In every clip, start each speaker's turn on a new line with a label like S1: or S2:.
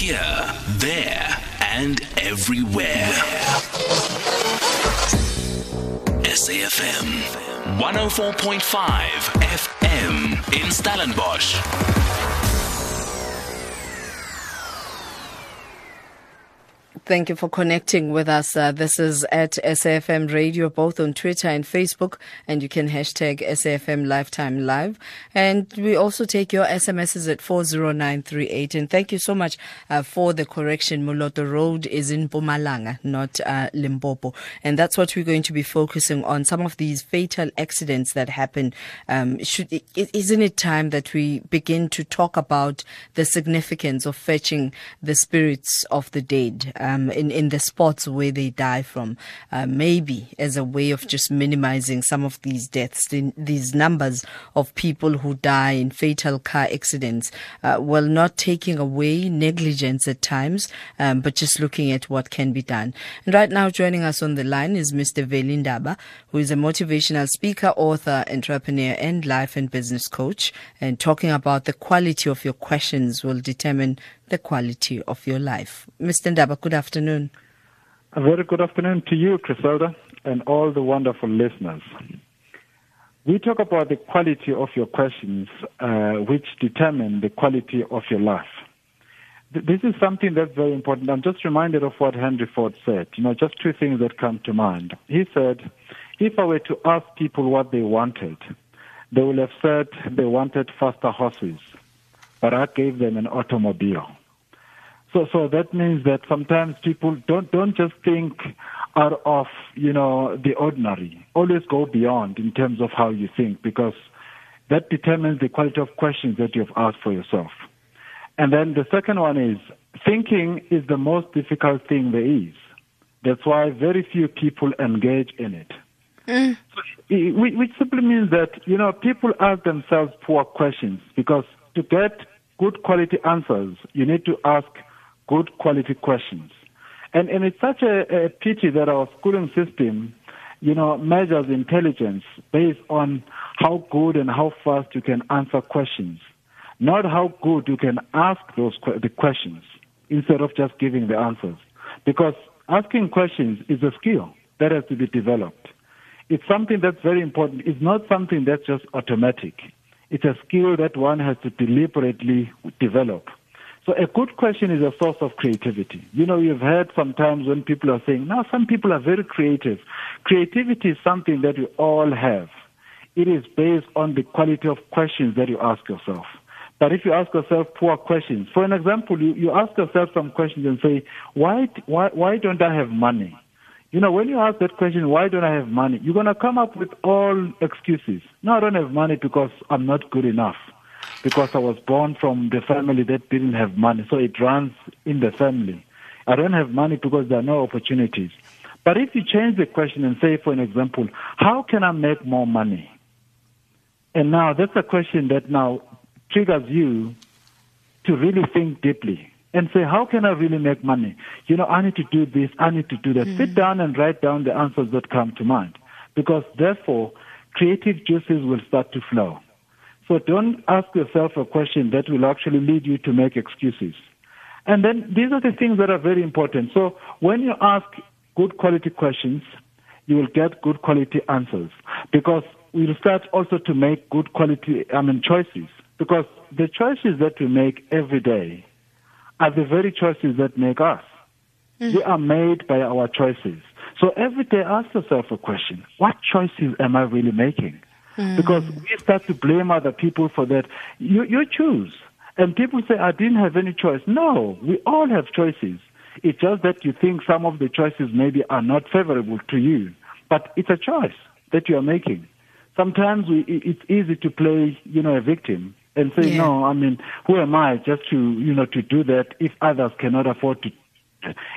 S1: Here, there, and everywhere. SAFM 104.5 FM in Stellenbosch.
S2: Thank you for connecting with us. Uh, this is at SAFM Radio, both on Twitter and Facebook, and you can hashtag SAFM Lifetime Live. And we also take your SMSs at 40938. And thank you so much uh, for the correction. Moloto Road is in Mpumalanga, not uh. And that's what we're going to be focusing on. Some of these fatal accidents that happen. Um, should, isn't it time that we begin to talk about the significance of fetching the spirits of the dead? Um, um, in, in the spots where they die from, uh, maybe as a way of just minimizing some of these deaths, the, these numbers of people who die in fatal car accidents, uh, while not taking away negligence at times, um, but just looking at what can be done. And right now joining us on the line is Mr. Veli Ndaba, who is a motivational speaker, author, entrepreneur, and life and business coach, and talking about the quality of your questions will determine the quality of your life. Mr. Ndaba, good afternoon.
S3: A very good afternoon to you, Griselda, and all the wonderful listeners. We talk about the quality of your questions, uh, which determine the quality of your life. This is something that's very important. I'm just reminded of what Henry Ford said. You know, just two things that come to mind. He said, if I were to ask people what they wanted, they would have said they wanted faster horses, but I gave them an automobile. So, so that means that sometimes people don't don't just think out of you know the ordinary. Always go beyond in terms of how you think, because that determines the quality of questions that you've asked for yourself. And then the second one is thinking is the most difficult thing there is. That's why very few people engage in it. Mm. which simply means that you know people ask themselves poor questions because to get good quality answers, you need to ask good quality questions. And, and it's such a, a pity that our schooling system, you know, measures intelligence based on how good and how fast you can answer questions, not how good you can ask those the questions instead of just giving the answers. Because asking questions is a skill that has to be developed. It's something that's very important. It's not something that's just automatic. It's a skill that one has to deliberately develop. So a good question is a source of creativity. You know, you've heard sometimes when people are saying, now some people are very creative. Creativity is something that we all have. It is based on the quality of questions that you ask yourself. But if you ask yourself poor questions, for an example, you, you ask yourself some questions and say, why, why, why don't I have money? You know, when you ask that question, why don't I have money? You're going to come up with all excuses. No, I don't have money because I'm not good enough because I was born from the family that didn't have money. So it runs in the family. I don't have money because there are no opportunities. But if you change the question and say, for an example, how can I make more money? And now that's a question that now triggers you to really think deeply and say, how can I really make money? You know, I need to do this, I need to do that. Mm. Sit down and write down the answers that come to mind because therefore creative juices will start to flow. So don't ask yourself a question that will actually lead you to make excuses. And then these are the things that are very important. So when you ask good quality questions, you will get good quality answers because we'll start also to make good quality, I mean, choices. Because the choices that we make every day are the very choices that make us. Mm-hmm. They are made by our choices. So every day ask yourself a question. What choices am I really making? Mm. Because we start to blame other people for that. You, you choose. And people say, I didn't have any choice. No, we all have choices. It's just that you think some of the choices maybe are not favorable to you. But it's a choice that you are making. Sometimes we, it's easy to play, you know, a victim and say, yeah. no, I mean, who am I just to, you know, to do that if others cannot afford to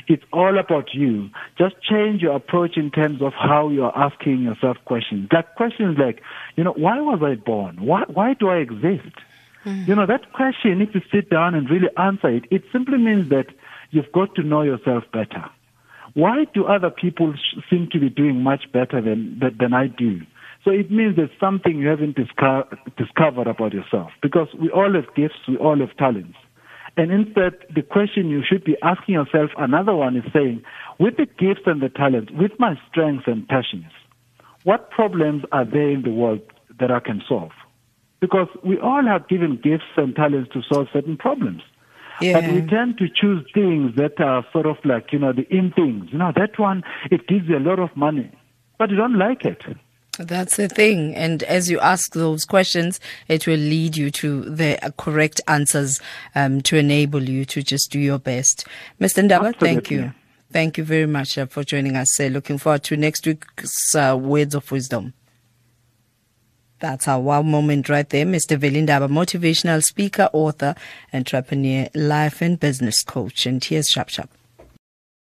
S3: it's all about you. Just change your approach in terms of how you're asking yourself questions. Like questions like, you know, why was I born? Why, why do I exist? Mm. You know, that question, if you sit down and really answer it, it simply means that you've got to know yourself better. Why do other people seem to be doing much better than, than I do? So it means there's something you haven't discovered about yourself because we all have gifts, we all have talents. And instead, the question you should be asking yourself, another one is saying, with the gifts and the talents, with my strengths and passions, what problems are there in the world that I can solve? Because we all have given gifts and talents to solve certain problems.
S2: Yeah.
S3: But we tend to choose things that are sort of like, you know, the in things. You know, that one, it gives you a lot of money, but you don't like it.
S2: That's the thing. And as you ask those questions, it will lead you to the correct answers um, to enable you to just do your best. Mr. Ndaba, thank you. Thank you very much uh, for joining us. Uh, looking forward to next week's uh, Words of Wisdom. That's our wow moment right there. Mr. Veli Ndaba, motivational speaker, author, entrepreneur, life and business coach. And here's Sharp Sharp.